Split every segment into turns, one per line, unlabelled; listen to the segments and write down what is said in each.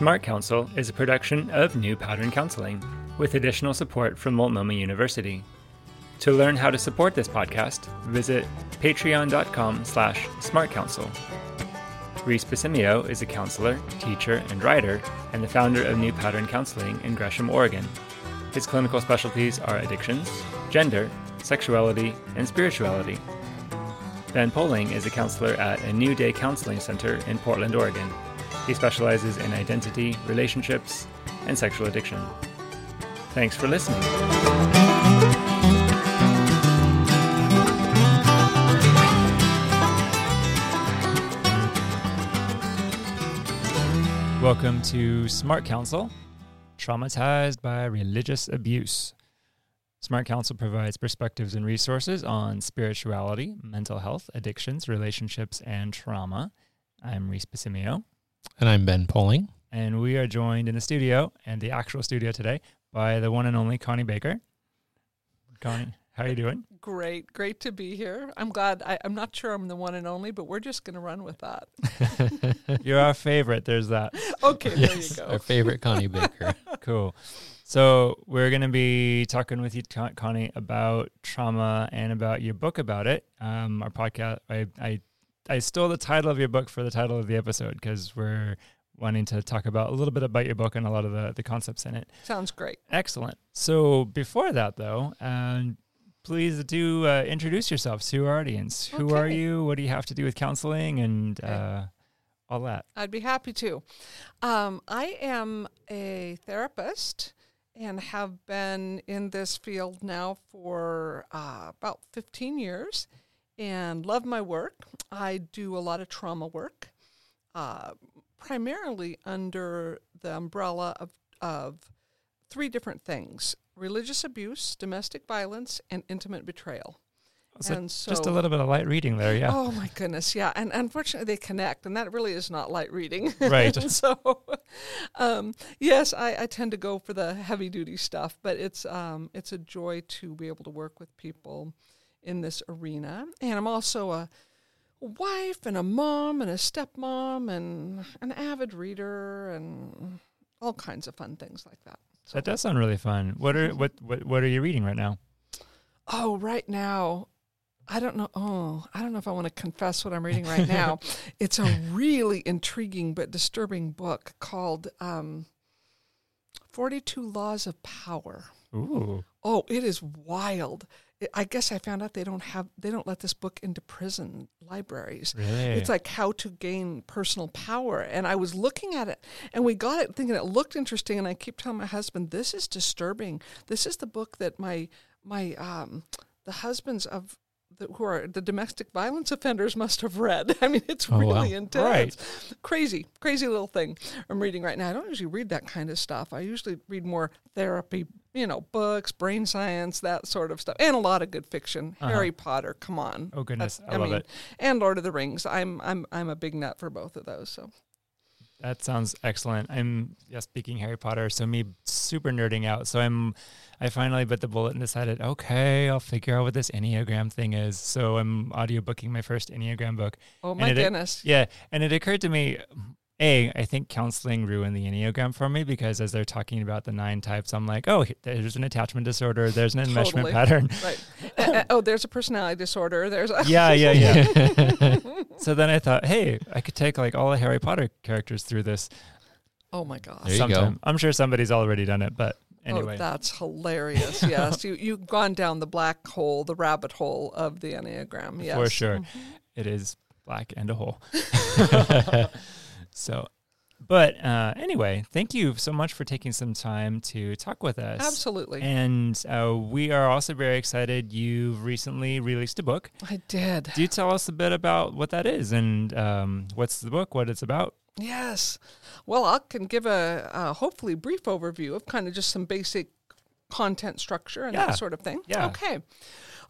Smart Counsel is a production of New Pattern Counseling with additional support from Multnomah University. To learn how to support this podcast, visit patreon.com slash smartcounsel. Reese Basimio is a counselor, teacher, and writer, and the founder of New Pattern Counseling in Gresham, Oregon. His clinical specialties are addictions, gender, sexuality, and spirituality. Ben Poling is a counselor at a New Day Counseling Center in Portland, Oregon. He specializes in identity, relationships, and sexual addiction. Thanks for listening. Welcome to Smart Counsel, traumatized by religious abuse. Smart Counsel provides perspectives and resources on spirituality, mental health, addictions, relationships, and trauma. I'm Reese Basimio.
And I'm Ben Poling.
And we are joined in the studio and the actual studio today by the one and only Connie Baker. Connie, how are you doing?
Great, great to be here. I'm glad. I, am not sure I'm the one and only, but we're just going to run with that.
You're our favorite. There's that.
Okay, yes, there you go.
Our favorite Connie Baker.
cool. So we're going to be talking with you, Connie, about trauma and about your book about it. Um, our podcast. I, I I stole the title of your book for the title of the episode because we're wanting to talk about a little bit about your book and a lot of the, the concepts in it.
Sounds great.
Excellent. So before that, though, um, please do uh, introduce yourself to our audience. Who are you? What do you have to do with counseling and okay. uh, all that?
I'd be happy to. Um, I am a therapist and have been in this field now for uh, about 15 years and love my work. I do a lot of trauma work, uh, primarily under the umbrella of, of three different things religious abuse, domestic violence, and intimate betrayal.
So and so, just a little bit of light reading there, yeah.
Oh my goodness, yeah. And unfortunately, they connect, and that really is not light reading.
Right.
so, um, yes, I, I, tend to go for the heavy duty stuff, but it's um, it's a joy to be able to work with people in this arena. And I'm also a wife and a mom and a stepmom and an avid reader and all kinds of fun things like that.
So that does sound really fun. What are what what what are you reading right now?
Oh, right now, I don't know. Oh, I don't know if I want to confess what I'm reading right now. it's a really intriguing but disturbing book called um, 42 Laws of Power.
Ooh.
Oh, it is wild. I guess I found out they don't have they don't let this book into prison libraries.
Really?
It's like how to gain personal power. And I was looking at it and we got it thinking it looked interesting and I keep telling my husband, This is disturbing. This is the book that my my um the husbands of the, who are the domestic violence offenders must have read. I mean, it's oh, really wow. intense.
Right.
Crazy, crazy little thing I'm reading right now. I don't usually read that kind of stuff. I usually read more therapy you know, books, brain science, that sort of stuff, and a lot of good fiction. Uh-huh. Harry Potter, come on.
Oh goodness, That's, I, I, love mean, it.
And Lord of the Rings. I'm I'm I'm a big nut for both of those. So
that sounds excellent. I'm yeah, speaking Harry Potter, so me super nerding out. So I'm I finally bit the bullet and decided, okay, I'll figure out what this Enneagram thing is. So I'm audiobooking my first Enneagram book.
Oh my
it,
goodness.
Yeah. And it occurred to me a, I think counseling ruined the Enneagram for me because as they're talking about the nine types, I'm like, oh, there's an attachment disorder, there's an enmeshment totally. pattern.
Right. uh, uh, oh, there's a personality disorder. There's a
yeah, yeah, yeah. so then I thought, hey, I could take like all the Harry Potter characters through this.
Oh my god!
There you go.
I'm sure somebody's already done it, but oh, anyway.
Oh, that's hilarious. Yes, you you've gone down the black hole, the rabbit hole of the Enneagram. Yes,
for sure. Mm-hmm. It is black and a hole. So, but uh, anyway, thank you so much for taking some time to talk with us.
Absolutely.
And uh, we are also very excited. You've recently released a book.
I did.
Do you tell us a bit about what that is and um, what's the book, what it's about?
Yes. Well, I can give a, a hopefully brief overview of kind of just some basic content structure and
yeah.
that sort of thing.
Yeah.
Okay.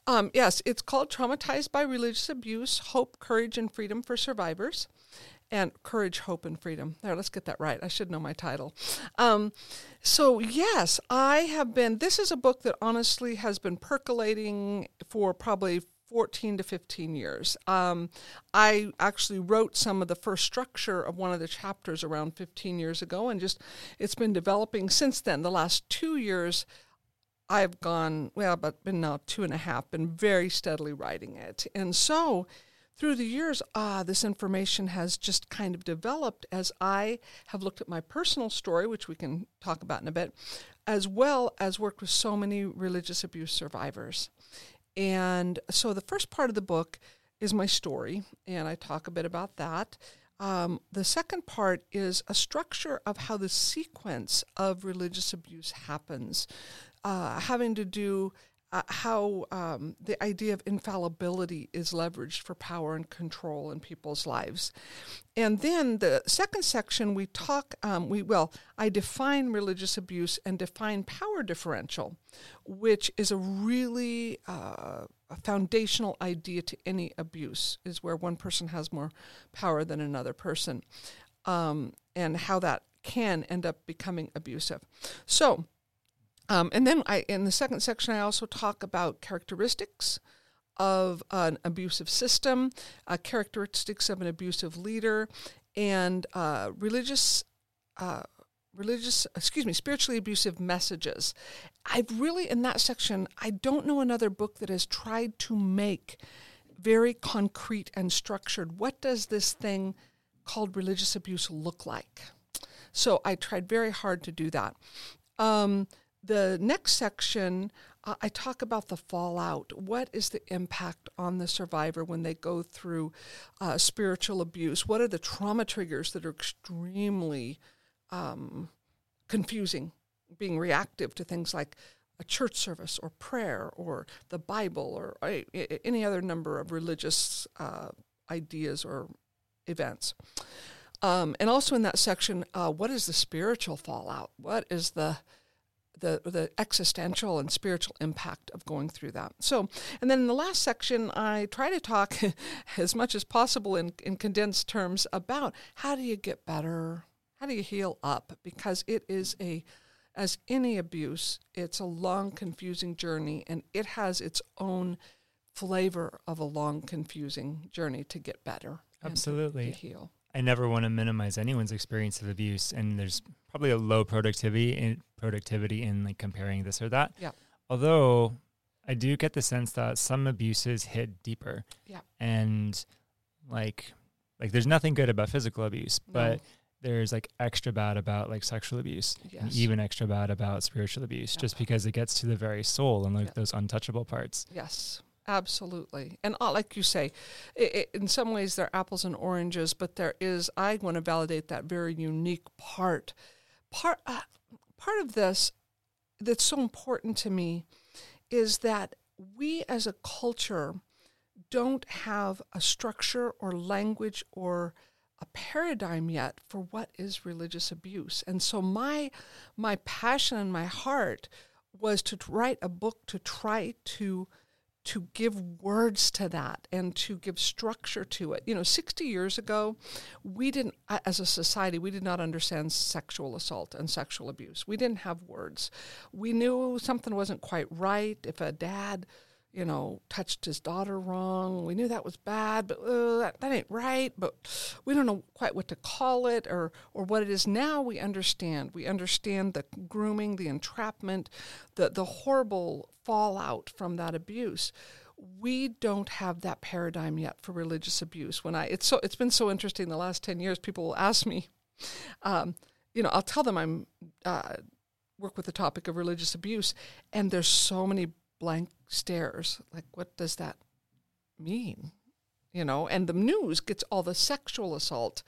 Um, yes, it's called Traumatized by Religious Abuse Hope, Courage, and Freedom for Survivors and Courage, Hope, and Freedom. There, let's get that right. I should know my title. Um, so, yes, I have been, this is a book that honestly has been percolating for probably 14 to 15 years. Um, I actually wrote some of the first structure of one of the chapters around 15 years ago, and just it's been developing since then. The last two years, I've gone, well, but been now two and a half, been very steadily writing it. And so through the years, ah, this information has just kind of developed as I have looked at my personal story, which we can talk about in a bit, as well as worked with so many religious abuse survivors. And so the first part of the book is my story, and I talk a bit about that. Um, the second part is a structure of how the sequence of religious abuse happens, uh, having to do uh, how um, the idea of infallibility is leveraged for power and control in people's lives. And then the second section, we talk, um, we well, I define religious abuse and define power differential, which is a really uh, a foundational idea to any abuse, is where one person has more power than another person, um, and how that can end up becoming abusive. So, um, and then I, in the second section, I also talk about characteristics of an abusive system, uh, characteristics of an abusive leader, and uh, religious. Uh, religious excuse me spiritually abusive messages i've really in that section i don't know another book that has tried to make very concrete and structured what does this thing called religious abuse look like so i tried very hard to do that um, the next section, uh, I talk about the fallout. What is the impact on the survivor when they go through uh, spiritual abuse? What are the trauma triggers that are extremely um, confusing, being reactive to things like a church service or prayer or the Bible or uh, any other number of religious uh, ideas or events? Um, and also in that section, uh, what is the spiritual fallout? What is the the the existential and spiritual impact of going through that. So, and then in the last section, I try to talk as much as possible in, in condensed terms about how do you get better, how do you heal up, because it is a as any abuse, it's a long, confusing journey, and it has its own flavor of a long, confusing journey to get better.
Absolutely.
Heal.
I never want to minimize anyone's experience of abuse, and there's probably a low productivity in productivity in like comparing this or that.
Yeah.
Although I do get the sense that some abuses hit deeper.
Yeah.
And like like there's nothing good about physical abuse,
No.
but there's like extra bad about like sexual abuse and even extra bad about spiritual abuse
Yeah.
just because it gets to the very soul and like
Yeah.
those untouchable parts.
Yes, absolutely. And uh, like you say, i i in some ways they're apples and oranges, but there is, I want to validate that very unique part. Part, uh, part of this that's so important to me is that we as a culture don't have a structure or language or a paradigm yet for what is religious abuse. And so my my passion and my heart was to write a book to try to to give words to that and to give structure to it. You know, 60 years ago, we didn't as a society, we did not understand sexual assault and sexual abuse. We didn't have words. We knew something wasn't quite right if a dad you know, touched his daughter wrong. We knew that was bad, but uh, that, that ain't right. But we don't know quite what to call it or or what it is. Now we understand. We understand the grooming, the entrapment, the the horrible fallout from that abuse. We don't have that paradigm yet for religious abuse. When I it's so it's been so interesting the last ten years. People will ask me, um, you know, I'll tell them I'm uh, work with the topic of religious abuse, and there's so many blank stares. Like, what does that mean? You know, and the news gets all the sexual assault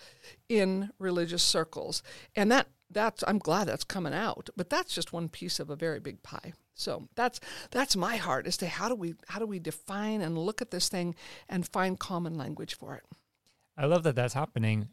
in religious circles, and that that's I'm glad that's coming out, but that's just one piece of a very big pie. So that's that's my heart as to how do we how do we define and look at this thing and find common language for it.
I love that that's happening,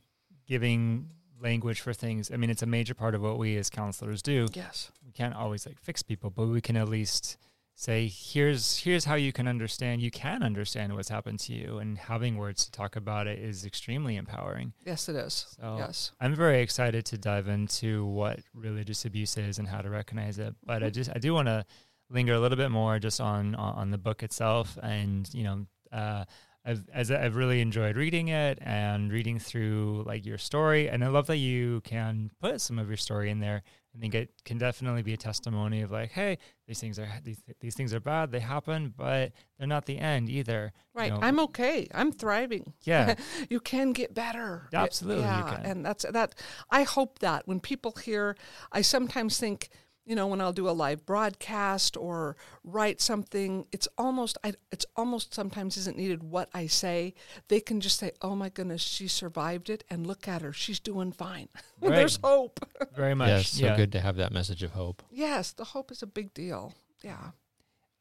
giving language for things. I mean, it's a major part of what we as counselors do.
Yes.
We can't always like fix people, but we can at least say here's here's how you can understand you can understand what's happened to you and having words to talk about it is extremely empowering
Yes, it is.
So-
yes.
i'm very excited to dive into what religious abuse is and how to recognize it but i just i do want to linger a little bit more just on on on the book itself and you know uh, I've as I've really enjoyed reading it and reading through like your story, and I love that you can put some of your story in there. I think it can definitely be a testimony of like, hey, these things are these these things are bad, they happen, but they're not the end either. you
Right.
know.
I'm okay. I'm thriving.
Yeah.
you can get better.
Absolutely you
Yeah.
can.
And that's that. I hope that when people hear, I sometimes think, you know, when I'll do a live broadcast or write something, it's almost, I, it's almost sometimes isn't needed what I say. They can just say, "Oh my goodness, she survived it, and look at her, she's doing fine. There's hope."
Very much.
Yes, so
yeah.
good to have that message of hope.
yes, the hope is a big deal. Yeah.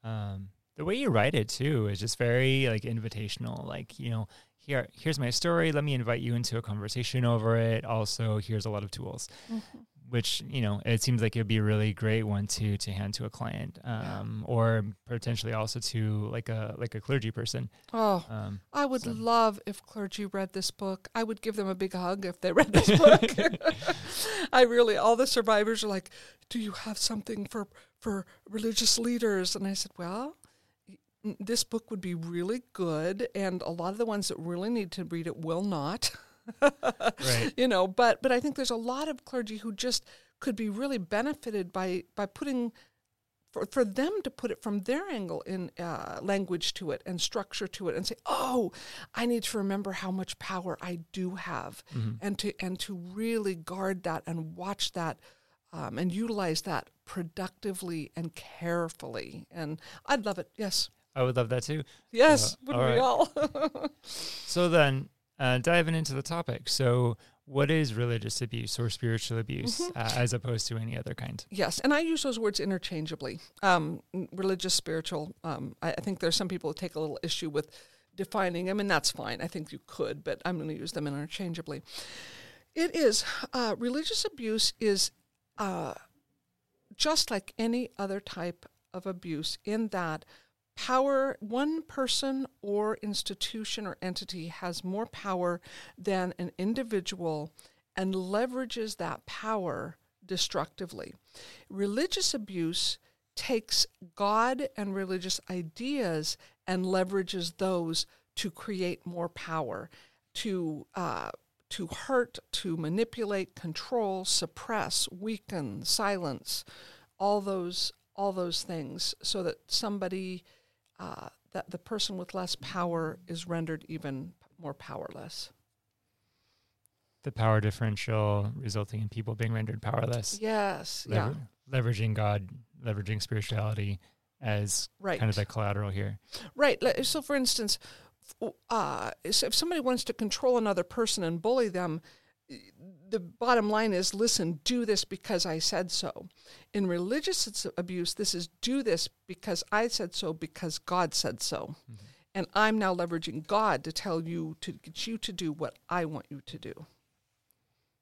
um, the way you write it too is just very like invitational like you know here here's my story let me invite you into a conversation over it also here's a lot of tools which you know it seems like it'd be a really great one to to hand to a client um, or potentially also to like a like a clergy person
Oh,
um,
I would
So-
love if clergy read this book. I would give them a big hug if they read this book. I really, all the survivors are like, "Do you have something for for religious leaders?" And I said, "Well." This book would be really good, and a lot of the ones that really need to read it will not.
right.
You know, but but I think there's a lot of clergy who just could be really benefited by by putting for, for them to put it from their angle in uh, language to it and structure to it and say, oh, I need to remember how much power I do have, and to and to really guard that and watch that. Um, and utilize that productively and carefully, and I'd love it. Yes,
i would love that too.
Yes,
Uh,
wouldn't we all?
so then uh, diving into the topic so what is religious abuse or spiritual abuse uh, as opposed to any other kind
Yes, and I use those words interchangeably. Um, religious, spiritual. Um, I, I think there's some people who take a little issue with defining them, and that's fine. I think you could, but I'm going to use them interchangeably. It is uh, religious abuse is uh, just like any other type of abuse in that power one person or institution or entity has more power than an individual and leverages that power destructively. Religious abuse takes god and religious ideas and leverages those to create more power to uh, to hurt, to manipulate, control, suppress, weaken, silence, all those all those things, so that somebody uh, that the person with less power is rendered even more powerless.
the power differential resulting in people being rendered powerless
Yes, yeah,
leveraging god leveraging spirituality as
right.
kind of the collateral here
Right. So, for instance, uh, so if somebody wants to control another person and bully them, the bottom line is listen, do this because I said so. In religious abuse, this is do this because I said so because God said so. Mm-hmm. And I'm now leveraging God to tell you to get you to do what I want you to do.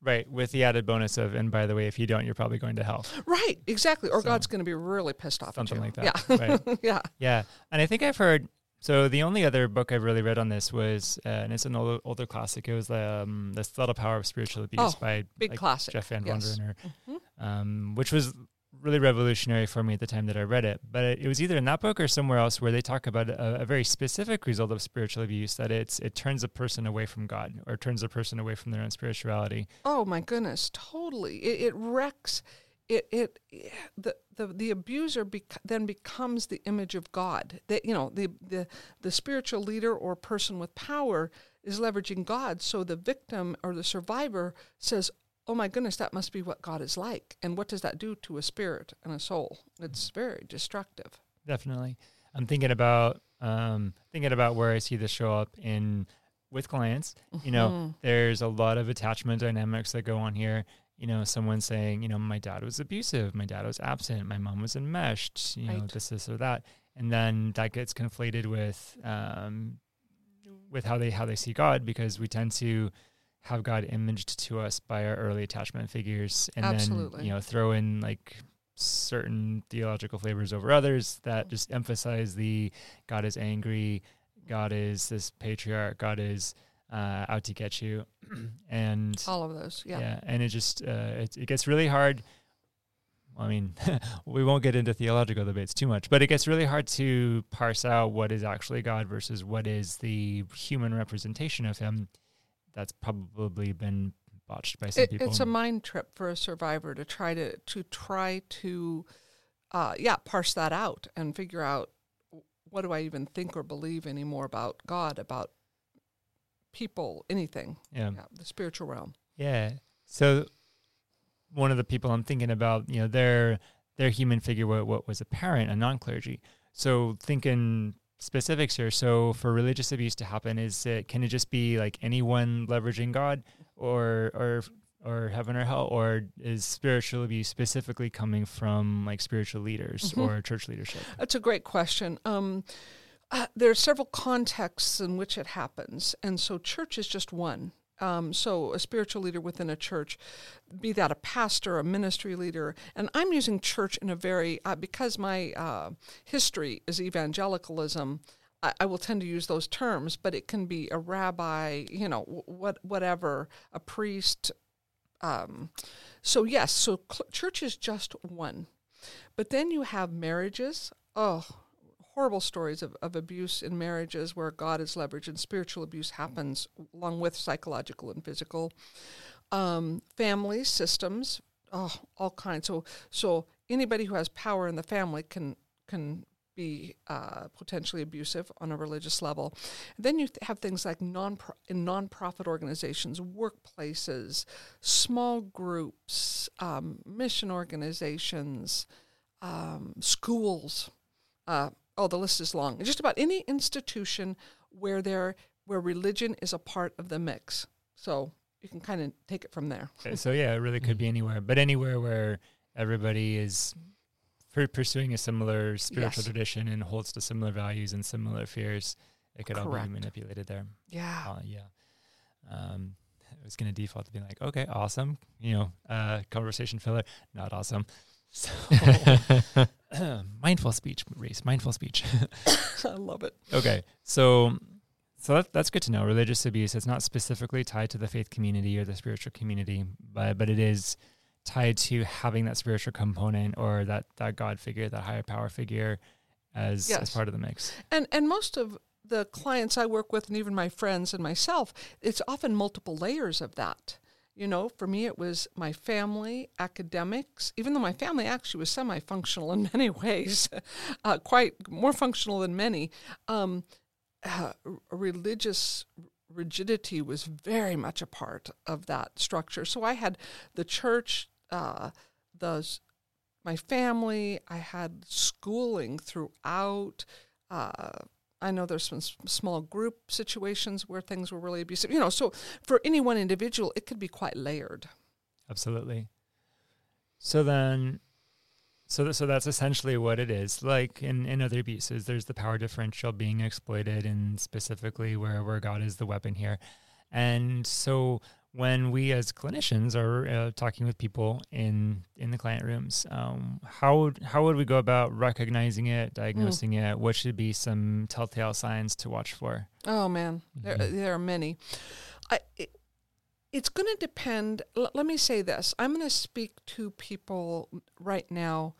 right with the added bonus of and by the way if you don't you're probably going to hell
Right, exactly. Or
So-
God's going to be really pissed off
something
at you.
like that
Yeah.
right
yeah.
yeah and i think i've heard so the only other book i've really read on this was uh, and it's an older, older classic it was um, the subtle power of spiritual abuse
Oh,
by
Big
like,
classic.
jeff van
yes. Mhm.
um, which was really revolutionary for me at the time that I read it. But it, it was either in that book or somewhere else where they talk about a, a very specific result of spiritual abuse that it's it turns a person away from God or turns a person away from their own spirituality.
Oh my goodness, totally. It, it wrecks. It it the the the abuser bec- then becomes the image of God. That you know the the the spiritual leader or person with power is leveraging God. So the victim or the survivor says, "Oh my goodness, that must be what God is like." And what does that do to a spirit and a soul? It's very destructive.
Definitely, I'm thinking about um, thinking about where I see this show up in with clients. You know,
Mhm.
there's a lot of attachment dynamics that go on here. You know, someone saying, you know, my dad was abusive, my dad was absent, my mom was enmeshed, you know, this, this, or that, and then that gets conflated with, um, with how they how they see God because we tend to have God imaged to us by our early attachment figures, and then you know throw in like certain theological flavors over others that just emphasize the God is angry, God is this patriarch, God is uh, out to get you, and
All of those, yeah.
yeah. and it just uh, it, it gets really hard. I mean, we won't get into theological debates too much, but it gets really hard to parse out what is actually God versus what is the human representation of Him. That's probably been botched by some
It,
people.
it's a mind trip for a survivor to try to to try to, uh, yeah, parse that out and figure out what do I even think or believe anymore about God, about people, anything,
yeah.
yeah, the spiritual realm.
Yeah. So one of the people I'm thinking about, you know, their their human figure what, what was a parent, a non clergy. So thinking specifics here. So for religious abuse to happen, is it can it just be like anyone leveraging God or or or heaven or hell, or is spiritual abuse specifically coming from like spiritual leaders
Mhm.
or church leadership?
That's a great question. Um, uh, there are several contexts in which it happens, and so church is just one. Um, so a spiritual leader within a church, be that a pastor, a ministry leader, and I'm using church in a very uh, because my uh, history is evangelicalism. I, I will tend to use those terms, but it can be a rabbi, you know, what whatever, a priest. Um, so yes, so cl- church is just one. But then you have marriages. Oh, horrible stories of, of abuse in marriages where God is leveraged and spiritual abuse happens along with psychological and physical. Um, families, systems, oh, all kinds. So, so anybody who has power in the family can can be uh, potentially abusive on a religious level. Then you th- have things like non in nonprofit organizations, workplaces, small groups, um, mission organizations, um, schools. Uh, oh, the list is long. Just about any institution where there where religion is a part of the mix. So you can kind of take it from there.
Okay, so yeah, it really could be anywhere, but anywhere where everybody is pursuing a similar spiritual
Yes.
tradition and holds to similar values and similar fears, it could all be manipulated there.
Yeah.
Uh, yeah. Um, I was going to default to being like, okay, awesome. You know, uh, conversation filler, not awesome. So, mindful speech, Reese, mindful speech.
I love it.
okay, so so that, that's good to know. Religious abuse it's not specifically tied to the faith community or the spiritual community, but but it is tied to having that spiritual component or that that God figure, that higher power figure, as as part of the mix.
And and most of the clients I work with, and even my friends and myself, it's often multiple layers of that. You know, for me, it was my family, academics, even though my family actually was semi functional in many ways, uh, quite more functional than many. Um, uh, religious rigidity was very much a part of that structure. So I had the church, uh, the my family. I had schooling throughout. Uh, I know there's some small group situations where things were really abusive. You know, so for any one individual, it could be quite layered.
Absolutely. So then, so th- so that's essentially what it is. Like in, in other abuses, there's the power differential being exploited, and specifically where where God is the weapon here. And so when we as clinicians are uh, talking with people in in the client rooms, um, how would, how would we go about recognizing it, diagnosing it? What should be some telltale signs to watch for?
Oh man, there
Mhm.
there are many. I it, it's going to depend. L- let me say this: I'm going to speak to people right now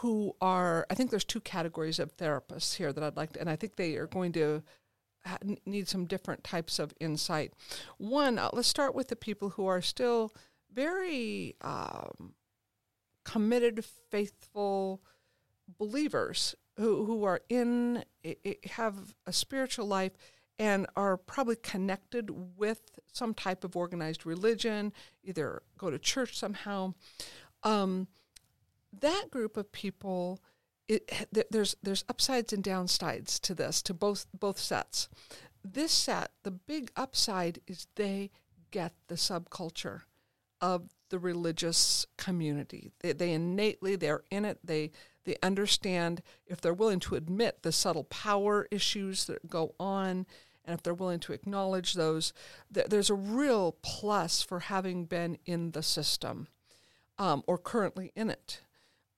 who are. I think there's two categories of therapists here that I'd like to, and I think they are going to need some different types of insight. One, uh, let's start with the people who are still very um, committed, faithful believers who who are in i- i- have a spiritual life and are probably connected with some type of organized religion, either go to church somehow. Um, that group of people, it, th- there's there's upsides and downsides to this, to both both sets. This set, the big upside is they get the subculture of the religious community. They, they innately they're in it. They they understand if they're willing to admit the subtle power issues that go on, and if they're willing to acknowledge those, th- there's a real plus for having been in the system um, or currently in it.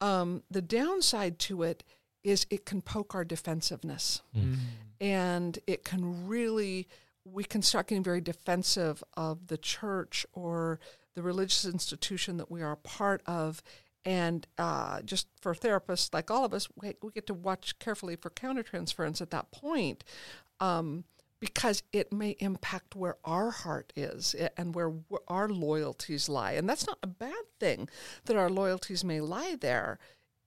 Um, the downside to it is it can poke our defensiveness
Mm.
and it can really we can start getting very defensive of the church or the religious institution that we are a part of And uh, just for therapists like all of us, we, we get to watch carefully for countertransference at that point. Um, because it may impact where our heart is eh, and where our loyalties lie. And that's not a bad thing that our loyalties may lie there.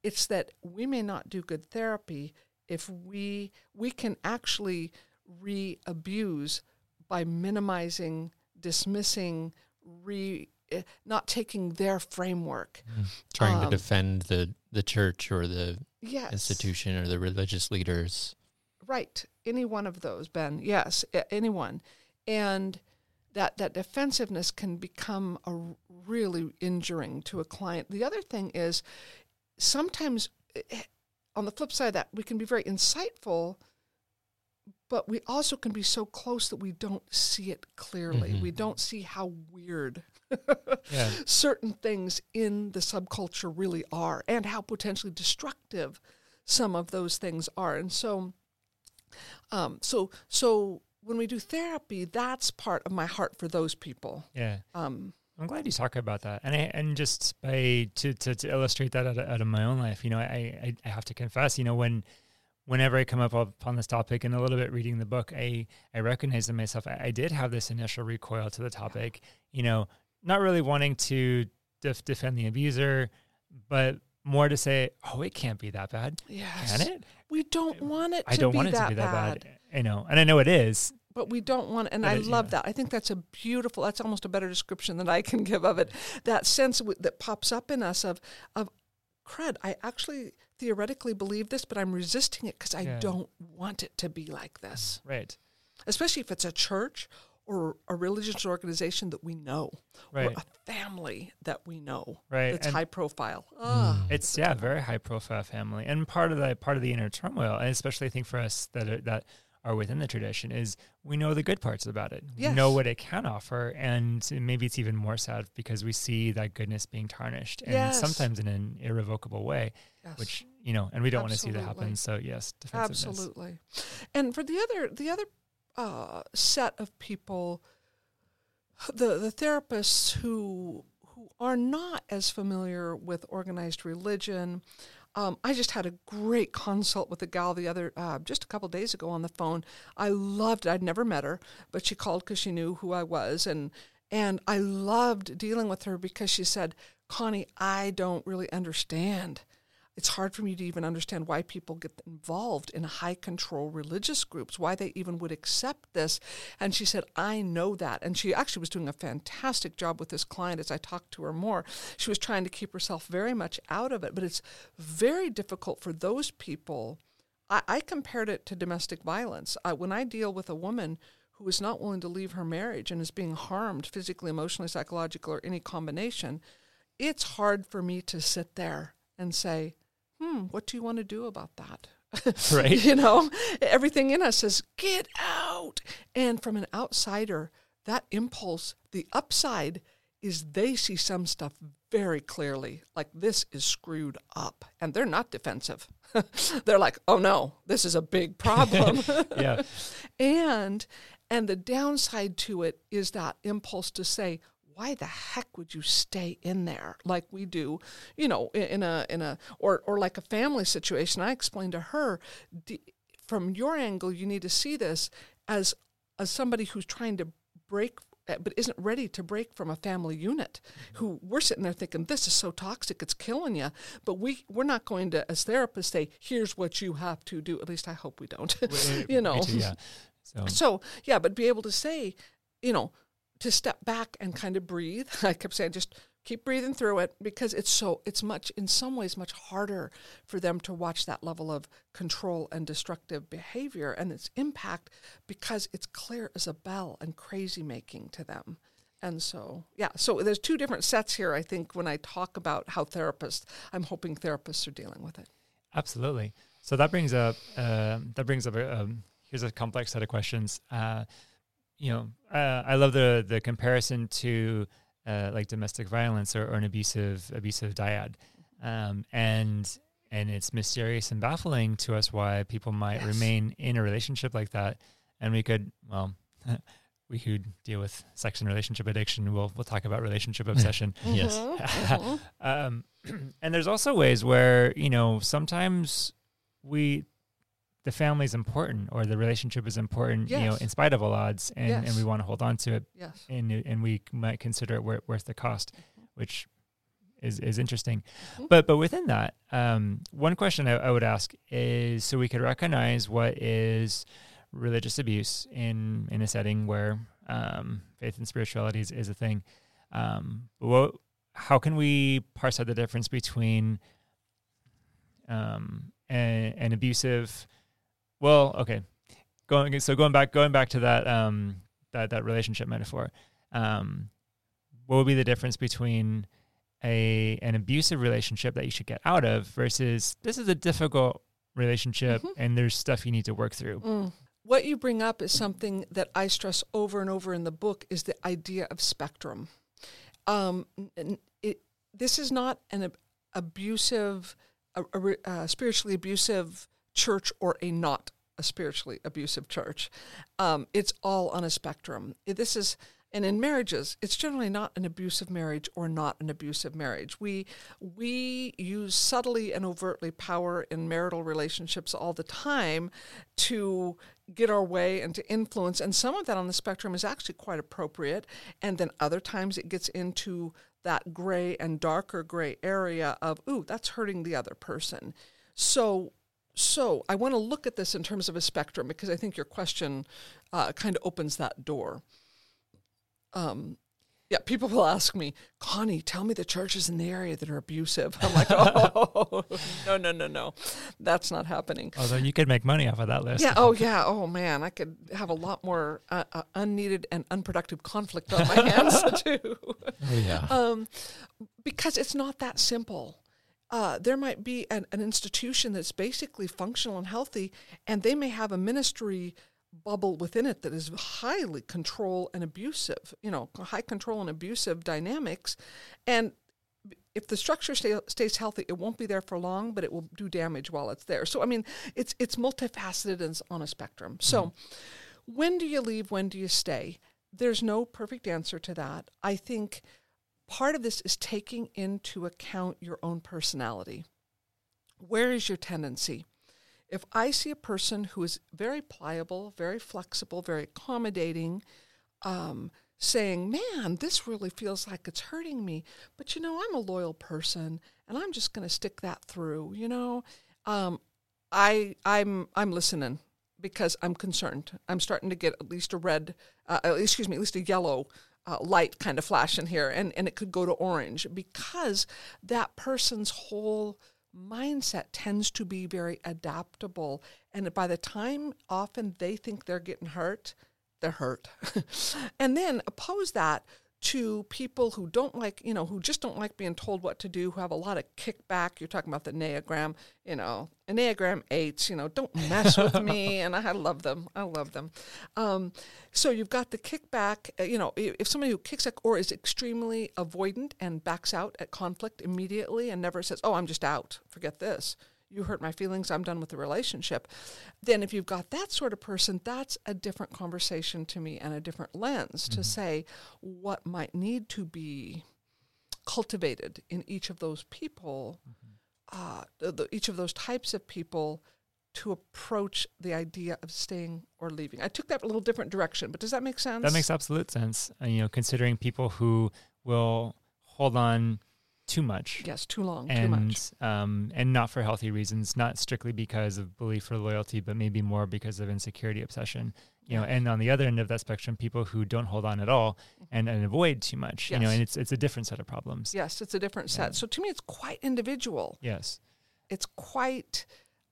It's that we may not do good therapy if we we can actually re-abuse by minimizing, dismissing, re eh, not taking their framework.
Mm. Trying
Um,
to defend the, the church or the
Yes.
institution or the religious leaders.
Right. Any one of those, Ben. Yes, anyone. And that that defensiveness can become a really injuring to a client. The other thing is sometimes eh, on the flip side of that we can be very insightful but we also can be so close that we don't see it clearly.
Mhm.
We don't see how weird
Yeah.
certain things in the subculture really are and how potentially destructive some of those things are. And so um so so when we do therapy, that's part of my heart for those people.
Yeah.
Um
I'm glad you talk about that, and I, and just by to, to, to illustrate that out of, out of my own life, you know, I, I I have to confess, you know, when whenever I come up upon this topic and a little bit reading the book, I I recognize in myself I, I did have this initial recoil to the topic, you know, not really wanting to def- defend the abuser, but more to say, oh, it can't be that bad,
yes.
can it?
We don't want it to
I don't
be
want it
that
to be that
bad.
bad. I know, and I know it is.
but we don't want and
But
i
it-
love
yeah.
that i think that's a beautiful that's almost a better description than i can give of it that sense w- that pops up in us of of crud i actually theoretically believe this but i'm resisting it because i
Yeah.
don't want it to be like this
Right,
especially if it's a church or a religious organization that we know
right,
or a family that we know
right.
that's
And-
high profile Ah,
It's yeah, very high profile family, and part of the part of the inner turmoil, and especially I think for us that are, that are within the tradition, is we know the good parts about it. We know what it can offer, and maybe it's even more sad because we see that goodness being tarnished, and
Yes.
sometimes in an irrevocable way,
yes.
which you know, and we don't want to see that happen. So yes, defensiveness.
Absolutely. And for the other the other uh, set of people, the the therapists who who are not as familiar with organized religion. Um, I just had a great consult with a gal the other uh, just a couple days ago on the phone. I loved it. I'd never met her, but she called because she knew who I was, and and I loved dealing with her because she said, "Connie, I don't really understand." It's hard for me to even understand why people get involved in high control religious groups, why they even would accept this. And she said, I know that. And she actually was doing a fantastic job with this client as I talked to her more. She was trying to keep herself very much out of it, but it's very difficult for those people. I, I compared it to domestic violence. I, when I deal with a woman who is not willing to leave her marriage and is being harmed physically, emotionally, psychologically, or any combination, it's hard for me to sit there and say, hmm, what do you want to do about that?
Right.
you know, everything in us says, get out. And from an outsider, that impulse, the upside is they see some stuff very clearly, like this is screwed up. And they're not defensive. they're like, oh no, this is a big problem.
Yeah,
and and the downside to it is that impulse to say why the heck would you stay in there like we do you know in, a in a or or like a family situation? I explained to her d- from your angle you need to see this as as somebody who's trying to break uh, but isn't ready to break from a family unit who we're sitting there thinking this is so toxic it's killing you but we we're not going to as therapists say here's what you have to do. At least i hope we don't you know?
yeah. So
so yeah, but be able to say, you know, to step back and kind of breathe. I kept saying, just keep breathing through it because it's so it's much in some ways much harder for them to watch that level of control and destructive behavior and its impact because it's clear as a bell and crazy making to them. And so, yeah, so there's two different sets here. I think when I talk about how therapists, I'm hoping therapists are dealing with it.
Absolutely. So that brings up uh, that brings up a, um, here's a complex set of questions. Uh, you know, uh, I love the the comparison to uh, like domestic violence or, or an abusive abusive dyad, um, and and it's mysterious and baffling to us why people might
Yes.
remain in a relationship like that, and we could well. we who deal with sex and relationship addiction we'll we'll talk about relationship obsession.
Yes.
Mhm, mhm.
um, and there's also ways where you know sometimes we the family is important or the relationship is important you know in spite of all odds and, and we want to hold on to it
yes.
and and we might consider it worth, worth the cost which is is interesting.
Mhm.
but but within that um, one question I, I would ask is so we could recognize what is religious abuse in in a setting where um, faith and spirituality is, is a thing. Um, but what how can we parse out the difference between um, a, an abusive well okay going so going back going back to that um, that that relationship metaphor um, what would be the difference between a an abusive relationship that you should get out of versus this is a difficult relationship
Mhm.
and there's stuff you need to work through
Mm. What you bring up is something that I stress over and over in the book is the idea of spectrum. Um, it, this is not an ab- abusive, a, a re- uh, spiritually abusive church or a not a spiritually abusive church. Um, it's all on a spectrum. This is, and in marriages, it's generally not an abusive marriage or not an abusive marriage. We we use subtly and overtly power in marital relationships all the time to get our way and to influence. And some of that on the spectrum is actually quite appropriate. And then other times it gets into that gray and darker gray area of, ooh, that's hurting the other person. So so I want to look at this in terms of a spectrum because I think your question uh, kind of opens that door. Um, yeah, people will ask me, Connie, tell me the churches in the area that are abusive. I'm like, oh, no, no, no, no, that's not happening.
although you could make money off of that list
Yeah. Oh, yeah. Oh, man. I could have a lot more uh, uh, unneeded and unproductive conflict on my hands too.
Oh yeah.
Um, because it's not that simple. Uh, there might be an, an institution that's basically functional and healthy, and they may have a ministry bubble within it that is highly control and abusive, you know, high control and abusive dynamics. And if the structure stay, stays healthy, it won't be there for long, but it will do damage while it's there. So, I mean, it's it's multifaceted and it's on a spectrum. So, when do you leave? When do you stay? There's no perfect answer to that. I think part of this is taking into account your own personality. Where is your tendency? If I see a person who is very pliable, very flexible, very accommodating, um, saying, Man, this really feels like it's hurting me, but you know, I'm a loyal person and I'm just going to stick that through, you know, um, I, I'm, I'm listening because I'm concerned. I'm starting to get at least a red, uh, uh, excuse me, at least a yellow uh, light kind of flashing here, and, and it could go to orange because that person's whole mindset tends to be very adaptable. And by the time often they think they're getting hurt, they're hurt. and then oppose that to people who don't like, you know, who just don't like being told what to do, who have a lot of kickback. You're talking about the Enneagram, you know, Enneagram eights, you know, don't mess with me. And I love them. I love them. Um, so you've got the kickback, uh, you know, if somebody who kicks back or is extremely avoidant and backs out at conflict immediately and never says, oh, I'm just out, forget this. You hurt my feelings, I'm done with the relationship. Then, if you've got that sort of person, that's a different conversation to me and a different lens to say what might need to be cultivated in each of those people, uh, the, the- each of those types of people to approach the idea of staying or leaving. I took that a little different direction, but does that make sense?
That makes absolute sense. Uh, you know, considering people who will hold on too much
Yes, too long, too
and
much.
um, and not for healthy reasons, not strictly because of belief or loyalty, but maybe more because of insecurity, obsession. You know, and on the other end of that spectrum, people who don't hold on at all and, and avoid too much. You know. And it's it's a different set of problems.
Yes, it's a different set. So to me, it's quite individual.
Yes.
it's quite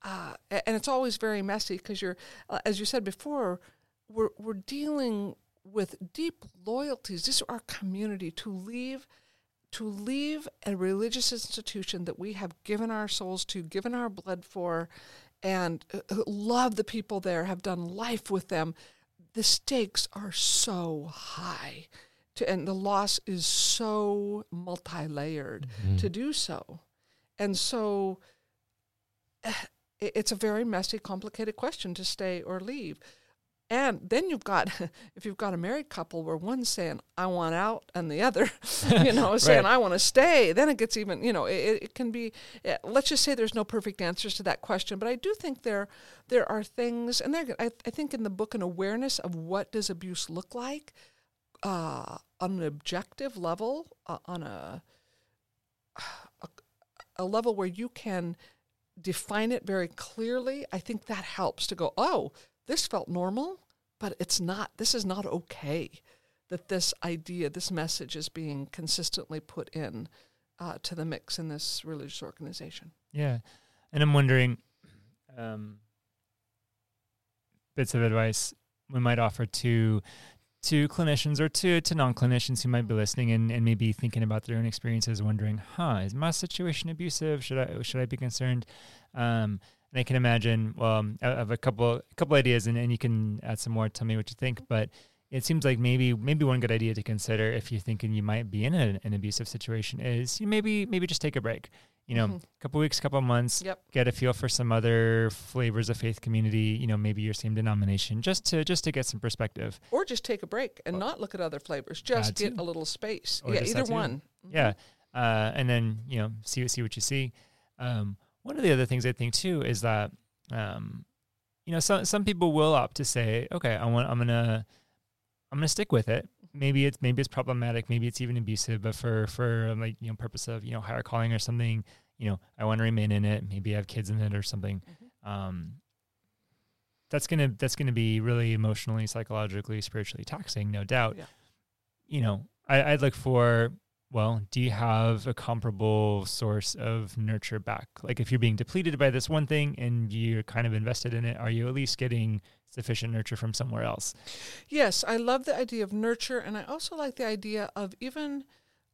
uh, and it's always very messy because you're uh, as you said before we're, we're dealing with deep loyalties this is our community to leave to leave a religious institution that we have given our souls to given our blood for and uh, uh, love the people there have done life with them the stakes are so high. To, and the loss is so multi-layered to do so. And so eh, it's a very messy, complicated question to stay or leave. And then you've got, if you've got a married couple where one's saying, I want out, and the other, you know, saying, I want to stay, then it gets even, you know, it, it can be, eh, let's just say there's no perfect answers to that question. But I do think there, there are things, and there, I, I think in the book, an awareness of what does abuse look like uh, on an objective level, uh, on a, a, a level where you can define it very clearly, I think that helps to go, oh, this felt normal, but it's not, this is not okay that this idea, this message is being consistently put in uh, to the mix in this religious organization.
Yeah. And I'm wondering um, bits of advice we might offer to to clinicians or to to non-clinicians who might be listening and, and maybe thinking about their own experiences wondering huh is my situation abusive should i should i be concerned um, and i can imagine well um, i have a couple a couple ideas and, and you can add some more tell me what you think but it seems like maybe maybe one good idea to consider if you're thinking you might be in a, an abusive situation is you maybe maybe just take a break you know, a mm-hmm. couple weeks, a couple months,
yep.
get a feel for some other flavors of faith community, you know, maybe your same denomination, just to just to get some perspective.
Or just take a break and not look at other flavors. Just get a little space. Or yeah, either one.
Mm-hmm. Yeah. Uh, and then, you know, see see what you see. Um, one of the other things I think too is that um, you know, some some people will opt to say, okay, I want I'm gonna I'm gonna stick with it maybe it's maybe it's problematic, maybe it's even abusive, but for for like you know purpose of you know higher calling or something, you know, I want to remain in it. Maybe I have kids in it or something. Mm-hmm. Um, that's gonna that's gonna be really emotionally, psychologically, spiritually taxing, no doubt.
Yeah.
You know, I, I'd look for well, do you have a comparable source of nurture back? Like if you're being depleted by this one thing and you're kind of invested in it, are you at least getting sufficient nurture from somewhere else?
Yes, I love the idea of nurture, and I also like the idea of even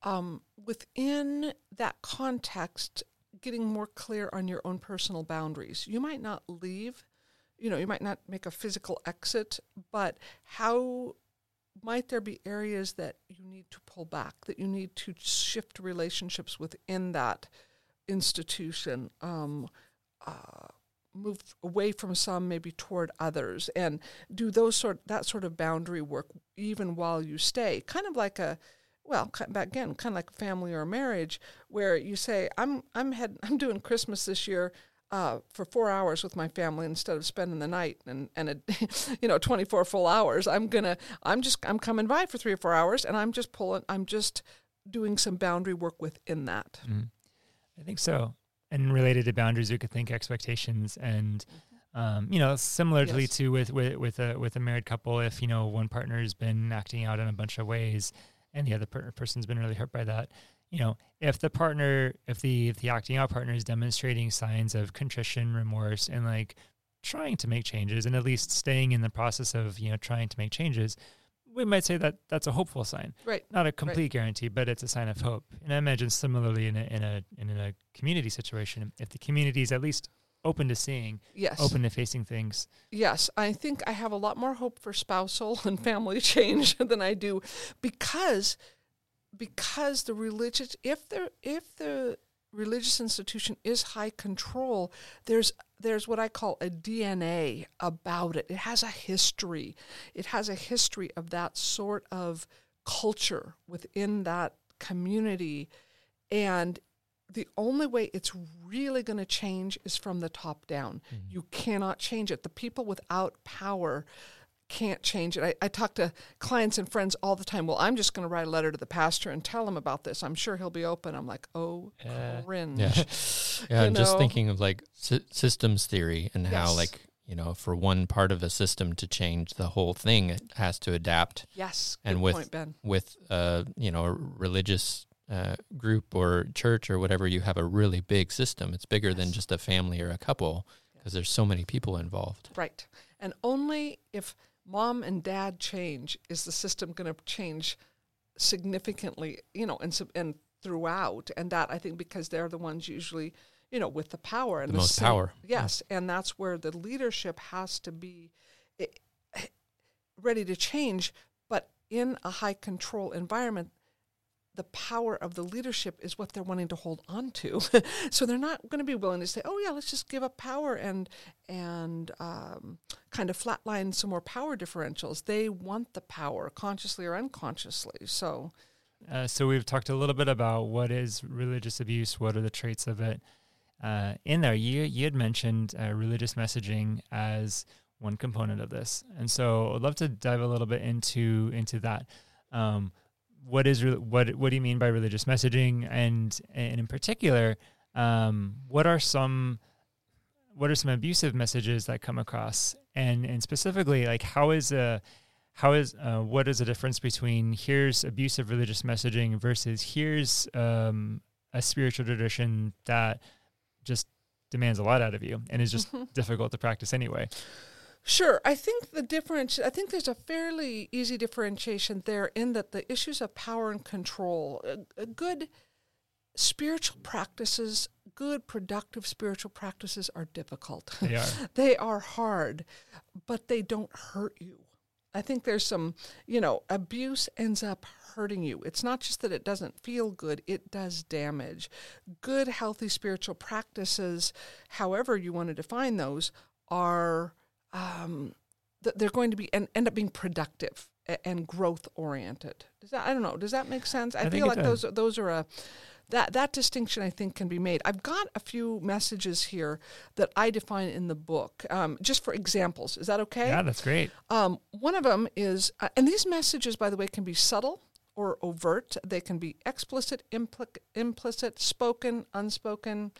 um, within that context, getting more clear on your own personal boundaries. You might not leave, you know, you might not make a physical exit, but how might there be areas that you need to pull back, that you need to shift relationships within that institution, um, uh, move away from some, maybe toward others, and do those sort that sort of boundary work even while you stay, kind of like a well, back again, kind of like a family or a marriage, where you say, "I'm I'm head I'm doing Christmas this year uh, for four hours with my family instead of spending the night and and a, you know 24 full hours. I'm gonna I'm just I'm coming by for three or four hours and I'm just pulling I'm just doing some boundary work within that.
Mm. I think so. And related to boundaries, we could think expectations and. Um, you know, similarly yes. to with with with a with a married couple, if you know one partner has been acting out in a bunch of ways, and the other per- person's been really hurt by that, you know, if the partner, if the if the acting out partner is demonstrating signs of contrition, remorse, and like trying to make changes, and at least staying in the process of you know trying to make changes, we might say that that's a hopeful sign.
Right.
Not a complete right. guarantee, but it's a sign of hope. And I imagine similarly in a in a in a community situation, if the community is at least open to seeing,
yes,
open to facing things.
Yes, I think I have a lot more hope for spousal and family change than I do because because the religious if the if the religious institution is high control there's there's what i call a dna about it it has a history it has a history of that sort of culture within that community and the only way it's really going to change is from the top down. Mm-hmm. You cannot change it. The people without power can't change it. I, I talk to clients and friends all the time. Well, I'm just going to write a letter to the pastor and tell him about this. I'm sure he'll be open. I'm like, oh, uh, cringe.
Yeah, yeah I'm know? just thinking of like systems theory and yes. how like you know for one part of a system to change the whole thing, it has to adapt.
Yes,
and with
point, Ben.
with uh you know a religious. Uh, group or church or whatever, you have a really big system. It's bigger yes. than just a family or a couple because there's so many people involved.
Right. And only if mom and dad change, is the system going to change significantly, you know, and, and throughout? And that I think because they're the ones usually, you know, with the power and
the, the most power.
Yes. And that's where the leadership has to be eh, ready to change. But in a high control environment, the power of the leadership is what they're wanting to hold on to. so they're not going to be willing to say, "Oh yeah, let's just give up power and and um, kind of flatline some more power differentials." They want the power, consciously or unconsciously. So,
uh, so we've talked a little bit about what is religious abuse, what are the traits of it. Uh, in there, you you had mentioned uh, religious messaging as one component of this, and so I'd love to dive a little bit into into that. Um, what is re- what what do you mean by religious messaging? And and in particular um, what are some what are some abusive messages that come across? And and specifically like how is a how is uh, what is the difference between here's abusive religious messaging versus here's um, a spiritual tradition that just demands a lot out of you and is just difficult to practice anyway
Sure. I think the difference, I think there's a fairly easy differentiation there in that the issues of power and control, a, a good spiritual practices, good productive spiritual practices are difficult.
They are.
they are hard, but they don't hurt you. I think there's some, you know, abuse ends up hurting you. It's not just that it doesn't feel good, it does damage. Good, healthy spiritual practices, however you want to define those, are um, they're going to be and end up being productive and growth oriented. Does that I don't know. Does that make sense? I, I feel like those those are a that that distinction I think can be made. I've got a few messages here that I define in the book, um, just for examples. Is that okay?
Yeah, that's great.
Um, one of them is, uh, and these messages, by the way, can be subtle or overt. They can be explicit, impl- implicit, spoken, unspoken,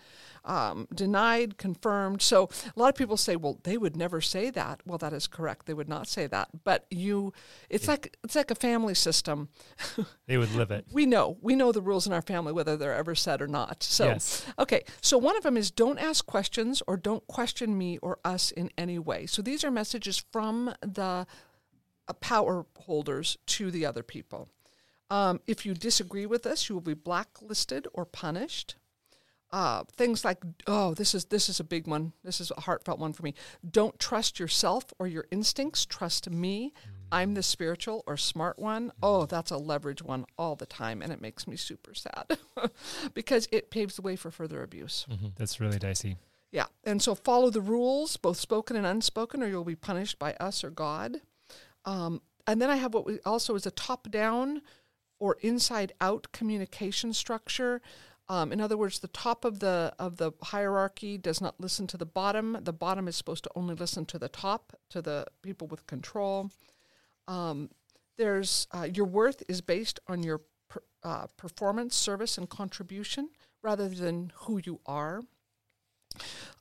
um, denied, confirmed. So a lot of people say, "Well, they would never say that." Well, that is correct. They would not say that. But you, it's like it's like a family system.
they would live it.
we know. We know the rules in our family, whether they're ever said or not. So,
yes.
okay. So one of them is don't ask questions or don't question me or us in any way. So these are messages from the uh, power holders to the other people. Um, if you disagree with us, you will be blacklisted or punished. Uh, things like, oh, this is this is a big one. This is a heartfelt one for me. Don't trust yourself or your instincts. Trust me. I'm the spiritual or smart one. Oh, that's a leverage one all the time, and it makes me super sad because it paves the way for further abuse.
Mm-hmm. That's really dicey.
Yeah, and so follow the rules, both spoken and unspoken, or you'll be punished by us or God. Um, and then I have what we also is a top down or inside out communication structure. Um, in other words, the top of the of the hierarchy does not listen to the bottom. The bottom is supposed to only listen to the top, to the people with control. Um, there's uh, your worth is based on your per, uh, performance, service, and contribution rather than who you are.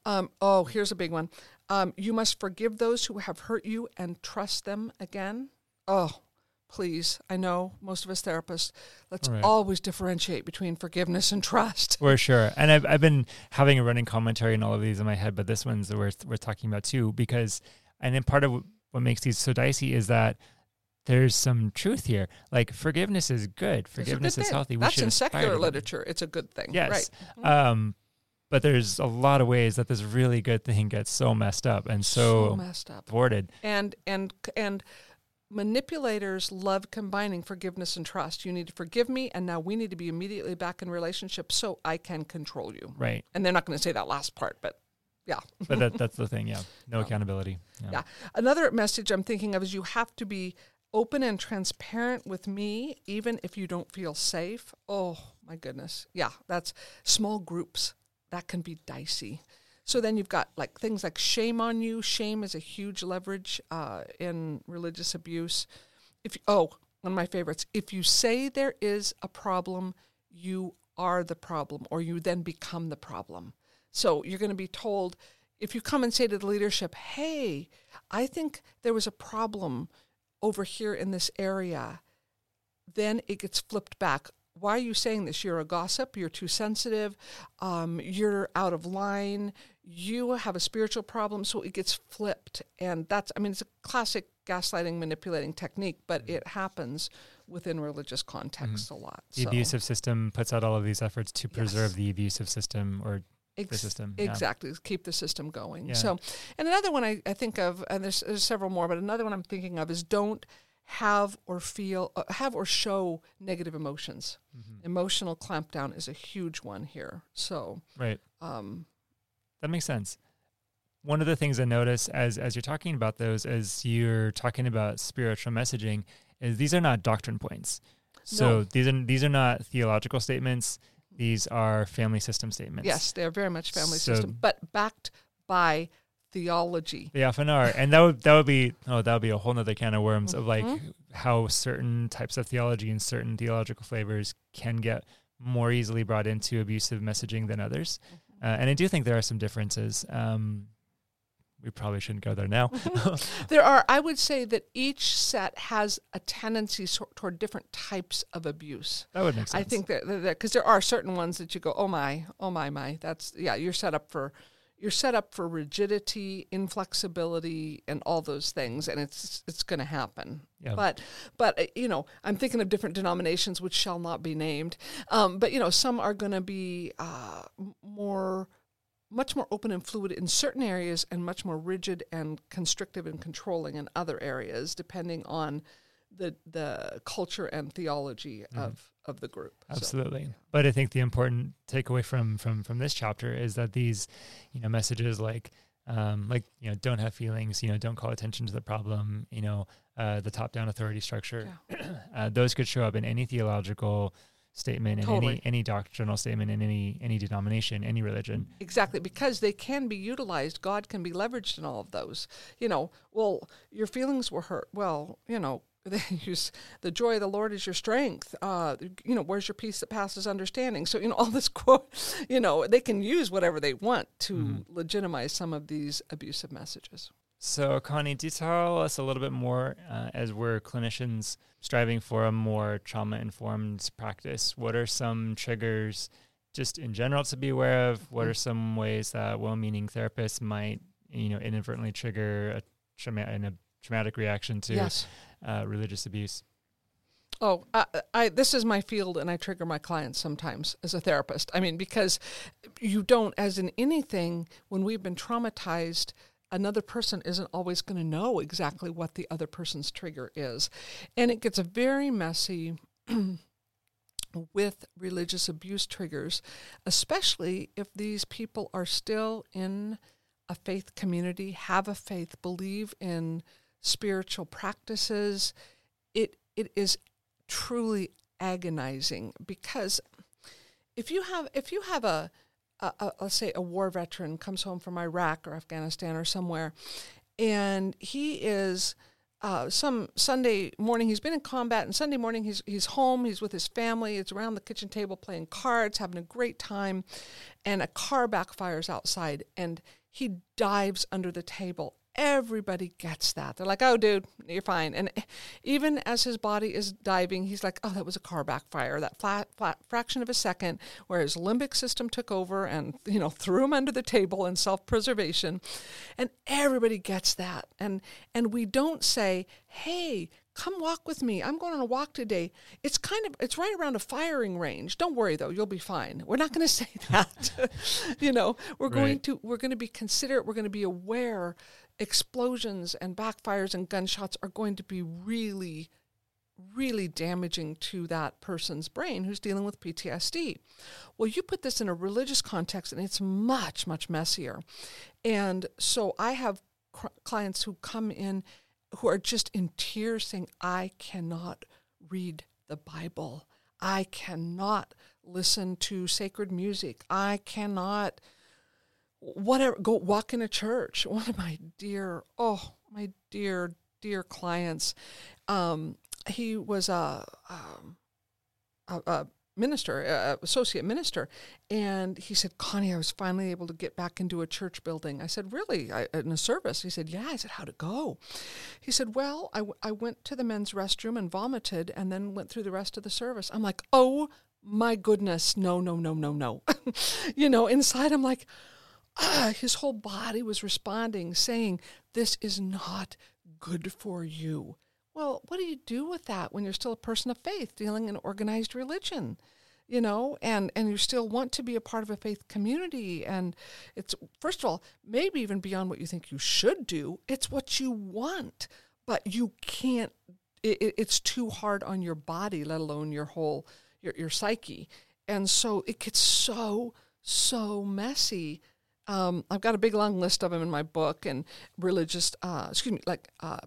Um, oh, here's a big one. Um, you must forgive those who have hurt you and trust them again. Oh, please. I know most of us therapists, let's right. always differentiate between forgiveness and trust.
For sure. And I've, I've been having a running commentary on all of these in my head, but this one's worth worth talking about too, because, and then part of what makes these so dicey is that there's some truth here. Like forgiveness is good. Forgiveness good is healthy.
We That's in secular literature. It's a good thing.
Yes.
Right.
Mm-hmm. Um, but there's a lot of ways that this really good thing gets so messed up and so,
so messed up,
thwarted.
And and and manipulators love combining forgiveness and trust. You need to forgive me, and now we need to be immediately back in relationship so I can control you.
Right.
And they're not going to say that last part, but yeah.
but that, that's the thing, yeah. No accountability.
Yeah. yeah. Another message I'm thinking of is you have to be open and transparent with me, even if you don't feel safe. Oh, my goodness. Yeah, that's small groups. That can be dicey. So then you've got like things like shame on you. Shame is a huge leverage uh, in religious abuse. If oh, one of my favorites. If you say there is a problem, you are the problem, or you then become the problem. So you're going to be told if you come and say to the leadership, "Hey, I think there was a problem over here in this area," then it gets flipped back why are you saying this? You're a gossip. You're too sensitive. Um, you're out of line you have a spiritual problem, so it gets flipped. And that's, I mean, it's a classic gaslighting, manipulating technique, but mm-hmm. it happens within religious contexts mm-hmm. a lot.
The so. abusive system puts out all of these efforts to preserve yes. the abusive system or Ex- the system.
Exactly, keep the system going. Yeah. So, and another one I, I think of, and there's, there's several more, but another one I'm thinking of is don't have or feel uh, have or show negative emotions.
Mm-hmm.
Emotional clampdown is a huge one here. So,
Right.
um,
That makes sense. One of the things I notice as as you're talking about those, as you're talking about spiritual messaging, is these are not doctrine points. So
No.
these are these are not theological statements. These are family system statements.
yes, they are very much family
So-
system, but backed by theology.
They often are, and that would that would be oh that would be a whole nother can of worms of like
Mhm.
how certain types of theology and certain theological flavors can get more easily brought into abusive messaging than others,
Mm-hmm.
Uh, and I do think there are some differences. Um, we probably shouldn't go there now.
There are, I would say that each set has a tendency so- toward different types of abuse.
that would make sense.
I think that because there are certain ones that you go, oh my, oh my, my. That's yeah, you're set up for you're set up for rigidity, inflexibility, and all those things, and it's it's going to happen.
Yeah.
But but uh, you know, I'm thinking of different denominations which shall not be named. Um, but you know, some are going to be uh, more much more open and fluid in certain areas and much more rigid and constrictive and controlling in other areas depending on the the culture and theology of of the group So,
Absolutely. But I think the important takeaway from from from this chapter is that these, you know, messages like um, like you know, don't have feelings, you know, don't call attention to the problem, you know, uh, the top-down authority structure. uh, those could show up in any theological statement, in any
Totally.
any doctrinal statement, in any any denomination, any religion.
exactly because they can be utilized god can be leveraged in all of those you know well your feelings were hurt well you know the joy of the lord is your strength uh you know where's your peace that passes understanding so you know all this quote you know they can use whatever they want to legitimize some of these abusive messages
So, Connie, do tell us a little bit more uh, as we're clinicians striving for a more trauma informed practice? What are some triggers just in general to be aware of? What are some ways that well meaning therapists might, you know, inadvertently trigger a, trauma- and a traumatic reaction to
yes
uh, religious abuse?
Oh, I, this is my field, and I trigger my clients sometimes as a therapist. I mean, because you don't, as in anything, when we've been traumatized, another person isn't always going to know exactly what the other person's trigger is, and it gets very messy. With religious abuse triggers, especially if these people are still in a faith community, have a faith, believe in spiritual practices, it it is truly agonizing because if you have if you have a, a, a let's say a war veteran comes home from Iraq or Afghanistan or somewhere, and he is uh, some Sunday morning he's been in combat, and Sunday morning he's he's home, he's with his family, it's around the kitchen table playing cards, having a great time, and a car backfires outside, and he dives under the table. Everybody gets that. They're like, "Oh, dude, you're fine." And even as his body is diving, he's like, "Oh, that was a car backfire. That flat, flat fraction of a second where his limbic system took over and you know threw him under the table in self-preservation." And everybody gets that. And and we don't say, "Hey, come walk with me. I'm going on a walk today." It's kind of it's right around a firing range. Don't worry though, you'll be fine. We're not going to say that. you know, we're going to we're going to be considerate. We're going to be aware explosions and backfires and gunshots are going to be really really damaging to that person's brain who's dealing with PTSD. Well, you put this in a religious context and it's much much messier. And so I have cr- clients who come in who are just in tears saying I cannot read the Bible. I cannot listen to sacred music. I cannot whatever go walk in a church. One of my dear oh my dear dear clients um he was a um, a, a minister a associate minister. And he said connie i was finally able to get back into a church building. I said really? I, in a service? He said yeah. I said how'd it go? He said well I, w- I went to the men's restroom and vomited and then went through the rest of the service. I'm like oh my goodness. No no no no no. You know inside i'm like ah, his whole body was responding, saying, This is not good for you. Well, what do you do with that when you're still a person of faith dealing in organized religion? You know, and, and you still want to be a part of a faith community. And it's, first of all, maybe even beyond what you think you should do, it's what you want, but you can't it, it's too hard on your body, let alone your whole your your psyche. And so it gets so so messy. Um, I've got a big long list of them in my book, and religious, uh, excuse me, like uh,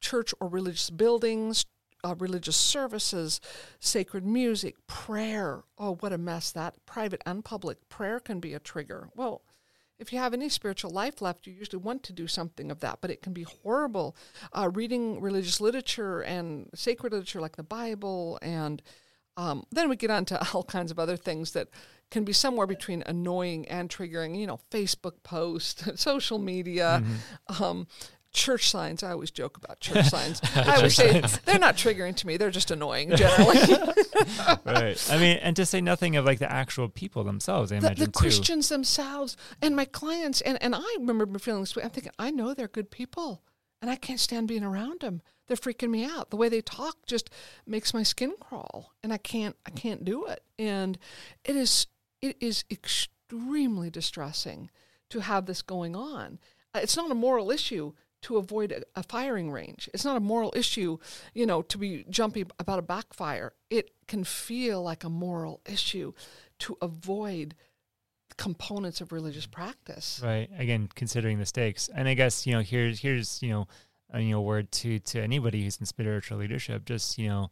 church or religious buildings, uh, religious services, sacred music, prayer. Oh, what a mess that private and public prayer can be a trigger. Well, if you have any spiritual life left, you usually want to do something of that, but it can be horrible. Uh, reading religious literature and sacred literature like the Bible, and um, then we get on to all kinds of other things that can be somewhere between annoying and triggering. You know, Facebook posts, social media, mm-hmm. um, church signs. I always joke about church signs. I always say they're not triggering to me. They're just annoying generally.
right. I mean, and to say nothing of like the actual people themselves. I
the,
imagine
the Christians themselves and my clients. And and I remember feeling this way. I'm thinking, I know they're good people, and I can't stand being around them. They're freaking me out. The way they talk just makes my skin crawl, and I can't I can't do it. And it is it is extremely distressing to have this going on. Uh, it's not a moral issue to avoid a, a, firing range. It's not a moral issue, you know, to be jumpy about a backfire. It can feel like a moral issue to avoid components of religious practice.
Right. Again, considering the stakes. And I guess, you know, here's here's, you know, a you know word to to anybody who's in spiritual leadership, just, you know,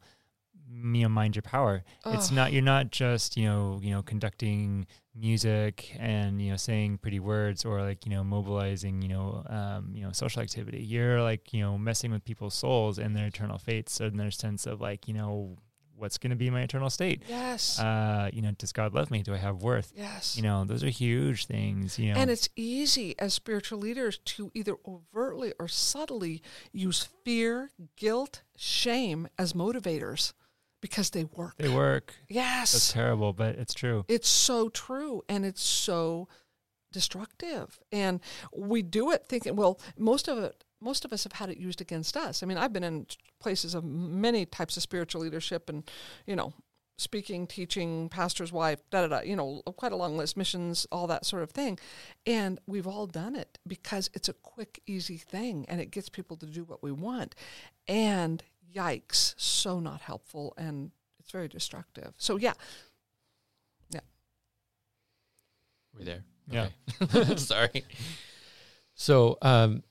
you know mind your power. Oh. it's not you're not just you know you know conducting music and you know saying pretty words or like you know mobilizing you know um, you know social activity. You're like you know messing with people's souls and their eternal fates and their sense of like you know what's going to be my eternal state.
Yes.
Uh you know does god love me? Do i have worth?
Yes.
You know those are huge things you know.
And it's easy as spiritual leaders to either overtly or subtly use fear guilt shame as motivators because they work.
They work.
Yes.
That's terrible, but it's true.
It's so true and it's so destructive. And we do it thinking, well, most of it most of us have had it used against us. I mean, I've been in places of many types of spiritual leadership and, you know, speaking, teaching, pastor's wife, da da da, you know, quite a long list, missions, all that sort of thing. And we've all done it because it's a quick, easy thing and it gets people to do what we want. And yikes, so not helpful and it's very destructive. So yeah. Yeah.
We're there.
Yeah.
Okay. Sorry. So, um,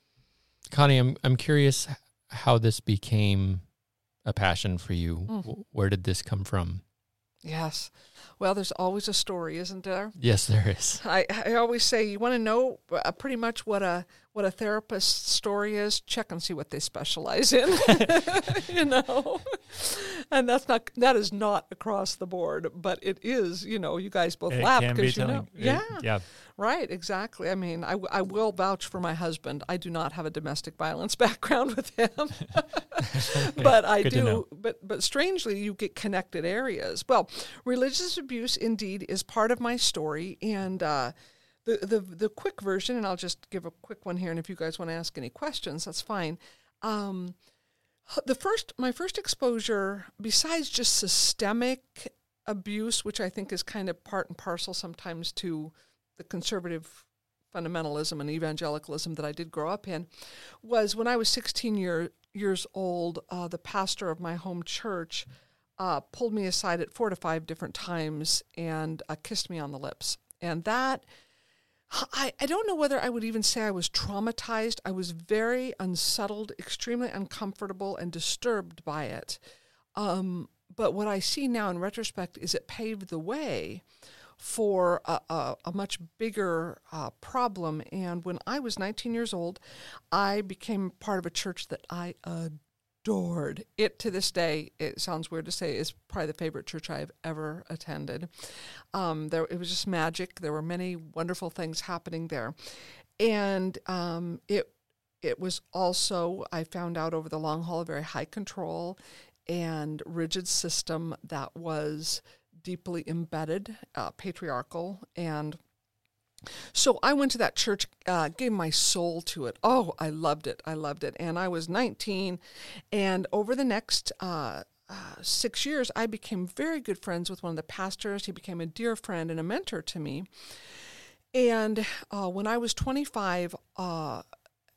Connie, I'm I'm curious how this became a passion for you. Mm. Where did this come from?
Yes. Well, there's always a story, isn't there?
Yes, there is.
I, I always say you want to know uh, pretty much what a what a therapist's story is. Check and see what they specialize in. you know, and that's not that is not across the board, but it is. You know, you guys both laugh
because
be you know,
it,
yeah,
yeah.
Right, exactly. I mean, I, I will vouch for my husband. I do not have a domestic violence background with him, but I
Good
do. But but strangely, you get connected areas. Well, religious abuse indeed is part of my story, and uh, the the the quick version, and I'll just give a quick one here. And if you guys want to ask any questions, that's fine. Um, the first, my first exposure, besides just systemic abuse, which I think is kind of part and parcel sometimes to the conservative fundamentalism and evangelicalism that I did grow up in was when I was 16 year, years old, uh, the pastor of my home church uh, pulled me aside at four to five different times and uh, kissed me on the lips. And that, I, I don't know whether I would even say I was traumatized. I was very unsettled, extremely uncomfortable, and disturbed by it. Um, but what I see now in retrospect is it paved the way for a, a, a much bigger uh, problem. And when I was 19 years old, I became part of a church that I adored. It to this day, it sounds weird to say, is probably the favorite church I've ever attended. Um, there, it was just magic. There were many wonderful things happening there, and um, it it was also I found out over the long haul a very high control and rigid system that was deeply embedded, uh, patriarchal, and so I went to that church, uh, gave my soul to it. Oh, I loved it. I loved it. And I was 19. And over the next uh, uh, six years, I became very good friends with one of the pastors. He became a dear friend and a mentor to me. And uh, when I was 25, uh,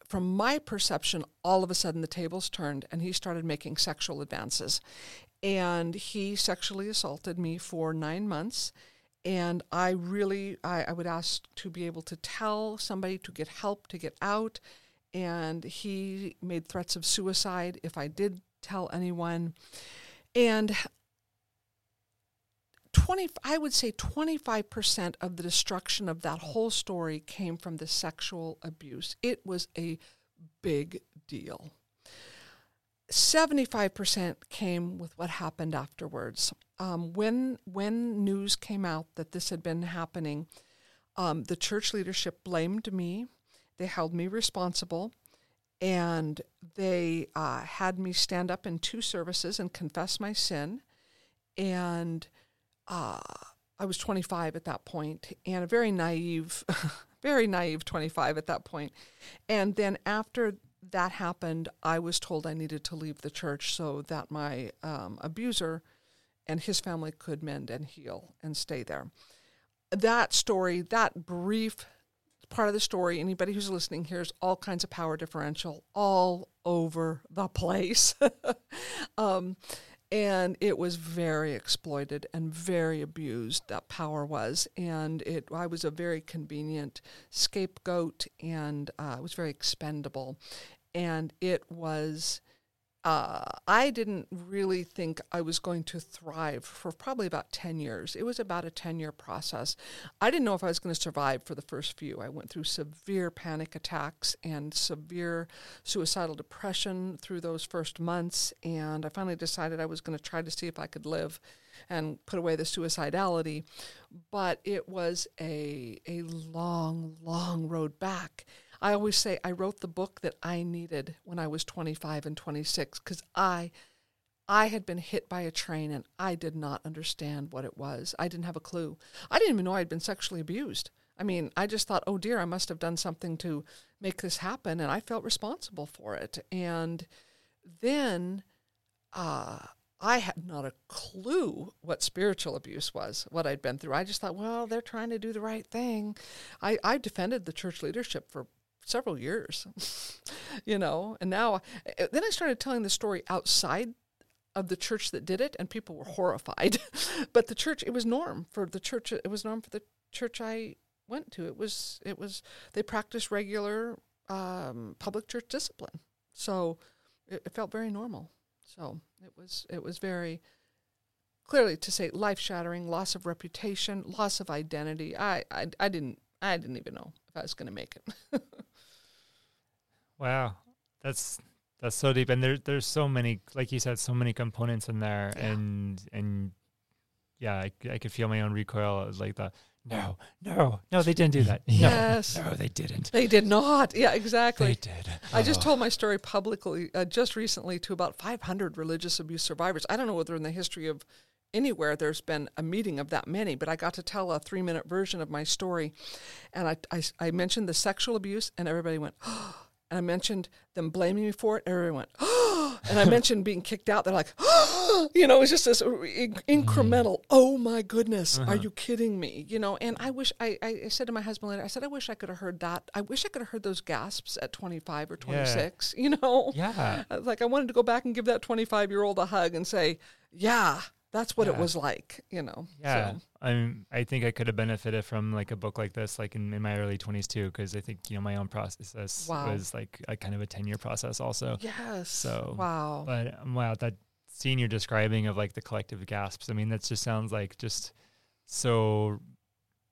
from my perception, all of a sudden the tables turned and he started making sexual advances. And he sexually assaulted me for nine months. And I really, I, I would ask to be able to tell somebody to get help to get out. And he made threats of suicide if I did tell anyone. And 20 I would say 25% of the destruction of that whole story came from the sexual abuse. It was a big deal. 75% came with what happened afterwards. Um, when when news came out that this had been happening, um, the church leadership blamed me. They held me responsible, and they uh, had me stand up in two services and confess my sin. And uh, I was 25 at that point and a very naive, very naive 25 at that point. And then after that happened, I was told I needed to leave the church so that my um, abuser and his family could mend and heal and stay there. That story, that brief part of the story, anybody who's listening hears all kinds of power differential all over the place. um, and it was very exploited and very abused that power was and it i was a very convenient scapegoat and uh, it was very expendable and it was uh, I didn't really think I was going to thrive for probably about 10 years. It was about a 10 year process. I didn't know if I was going to survive for the first few. I went through severe panic attacks and severe suicidal depression through those first months. And I finally decided I was going to try to see if I could live and put away the suicidality. But it was a, a long, long road back. I always say I wrote the book that I needed when I was 25 and 26 because I I had been hit by a train and I did not understand what it was. I didn't have a clue. I didn't even know I'd been sexually abused. I mean, I just thought, oh dear, I must have done something to make this happen, and I felt responsible for it. And then uh, I had not a clue what spiritual abuse was, what I'd been through. I just thought, well, they're trying to do the right thing. I, I defended the church leadership for several years, you know. And now, eh, then I started telling the story outside of the church that did it, and people were horrified. but the church, it was norm for the church. It was norm for the church I went to. It was it was they practiced regular um, public church discipline, so it, it felt very normal. So it was it was very clearly to say life shattering, loss of reputation, loss of identity. I, I I didn't I didn't even know if I was going to make it.
Wow, that's that's so deep, and there's there's so many, like you said, so many components in there, yeah. and and yeah, I, I could feel my own recoil It was like that. No, no, no, they didn't do that.
Yes,
no, no, they didn't.
They did not. Yeah, exactly.
They did.
I just oh. told my story publicly uh, just recently to about 500 religious abuse survivors. I don't know whether in the history of anywhere there's been a meeting of that many, but I got to tell a three minute version of my story. And I, I, I mentioned the sexual abuse, and everybody went, oh, and I mentioned them blaming me for it, and everyone went, oh, and I mentioned being kicked out. They're like, oh, you know, it was just this incremental, oh my goodness, uh-huh. are you kidding me? You know, and I wish, I, I said to my husband later, I said, I wish I could have heard that. I wish I could have heard those gasps at 25 or 26, yeah. you know?
Yeah.
Like I wanted to go back and give that 25 year old a hug and say, yeah, that's what yeah. it was like, you know.
Yeah, so. I mean, I think I could have benefited from like a book like this, like in, in my early twenties too, because I think you know my own process wow. was like a kind of a ten year process also.
Yes.
So
wow.
But um, wow, that scene you're describing of like the collective gasps. I mean, that just sounds like just so.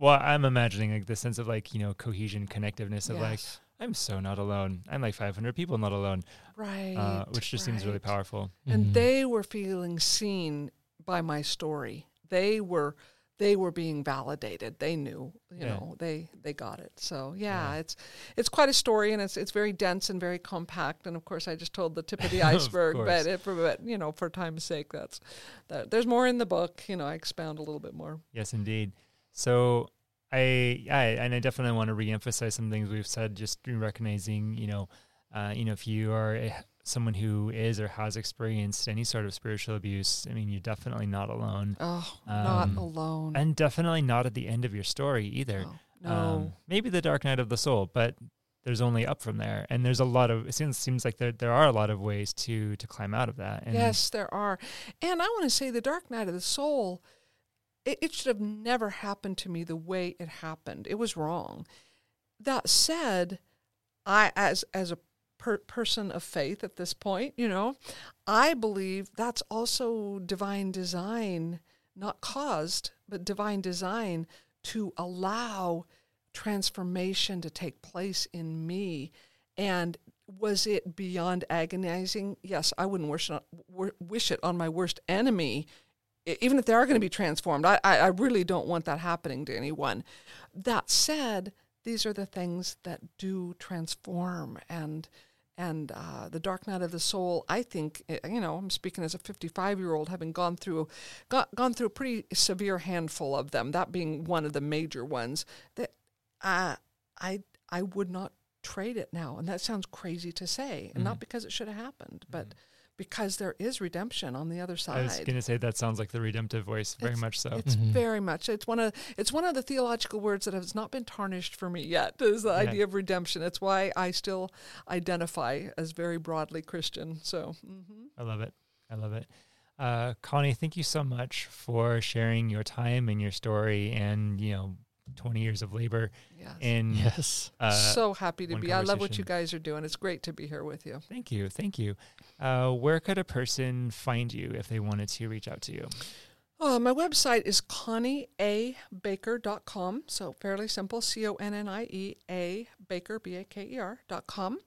Well, I'm imagining like the sense of like you know cohesion, connectiveness of yes. like I'm so not alone. I'm like 500 people not alone.
Right.
Uh, which just
right.
seems really powerful.
And mm-hmm. they were feeling seen by my story. They were they were being validated. They knew, you yeah. know, they they got it. So yeah, yeah, it's it's quite a story, and it's it's very dense and very compact. And of course, I just told the tip of the iceberg, of but, it, but you know, for time's sake, that's that. There's more in the book. You know, I expound a little bit more.
Yes, indeed. So I I and I definitely want to reemphasize some things we've said, just recognizing, you know, uh, you know, if you are a someone who is or has experienced any sort of spiritual abuse, I mean, you're definitely not alone.
Oh, um, not alone.
And definitely not at the end of your story either.
No. no. Um,
maybe the dark night of the soul, but there's only up from there, and there's a lot of it seems seems like there there are a lot of ways to to climb out of that. And
yes, there are. And I want to say the dark night of the soul, it, it should have never happened to me the way it happened. It was wrong. That said, I as as a per- person of faith at this point, you know, I believe that's also divine design, not caused, but divine design to allow transformation to take place in me. And was it beyond agonizing? Yes, I wouldn't wish it, wish it on my worst enemy, even if they are going to be transformed. I, I really don't want that happening to anyone. That said, these are the things that do transform and and uh, the dark night of the soul i think eh, you know i'm speaking as a 55 year old having gone through got, gone through a pretty severe handful of them that being one of the major ones that uh, i i would not trade it now and that sounds crazy to say and mm-hmm. not because it should have happened but mm-hmm because there is redemption on the other side.
I was going to say that sounds like the redemptive voice, very
it's,
much so.
It's mm-hmm. very much. It's one of it's one of the theological words that has not been tarnished for me yet. Is the yeah. idea of redemption. It's why I still identify as very broadly Christian. So mm-hmm.
I love it. I love it. Uh, Connie, thank you so much for sharing your time and your story, and you know 20 years of labor.
Yes.
And
yes.
Uh, so happy to be. I love what you guys are doing. It's great to be here with you.
Thank you. Thank you. Uh, where could a person find you if they wanted to reach out to you?
Uh, my website is connieabaker.com. So fairly simple C O N N I E A Baker, B A K E R.com.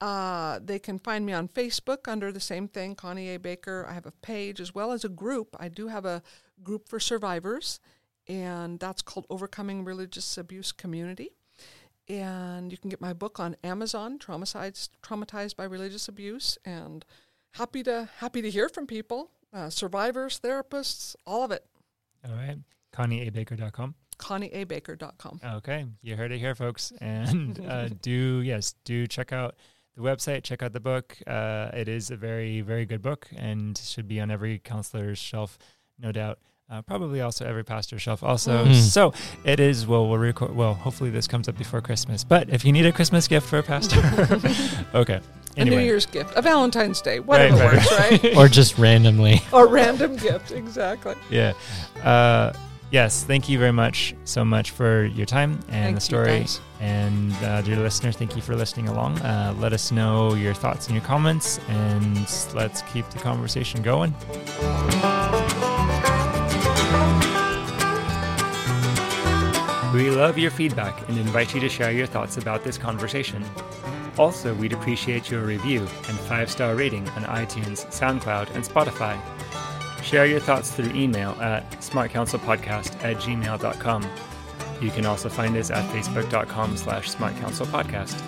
Uh, they can find me on Facebook under the same thing, Connie A. Baker. I have a page as well as a group. I do have a group for survivors and that's called Overcoming Religious Abuse Community. And you can get my book on Amazon, Traumatized, Traumatized by Religious Abuse, and happy to happy to hear from people, uh, survivors, therapists, all of it.
All right, ConnieABaker.com.
ConnieABaker.com.
Okay, you heard it here, folks, and uh, do yes, do check out the website, check out the book. Uh, it is a very very good book and should be on every counselor's shelf, no doubt. Uh, probably also every pastor shelf also. Mm. so it is well we'll record well hopefully this comes up before christmas. But if you need a christmas gift for a pastor okay.
Anyway. a new year's gift a valentine's day whatever right, works right?
Or just randomly.
Or random gift exactly.
Yeah. Uh, yes thank you very much so much for your time and
thank
the story. and uh, dear listener thank you for listening along. Uh, let us know your thoughts and your comments and let's keep the conversation going We love your feedback and invite you to share your thoughts about this conversation. Also, we'd appreciate your review and five star rating on iTunes, SoundCloud, and Spotify. Share your thoughts through email at smartcounselpodcast at gmail.com. You can also find us at facebook.com slash smartcounselpodcast.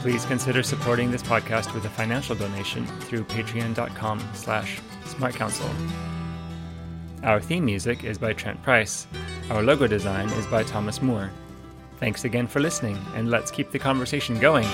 Please consider supporting this podcast with a financial donation through patreon.com slash smartcounsel. Our theme music is by Trent Price. Our logo design is by Thomas Moore. Thanks again for listening, and let's keep the conversation going.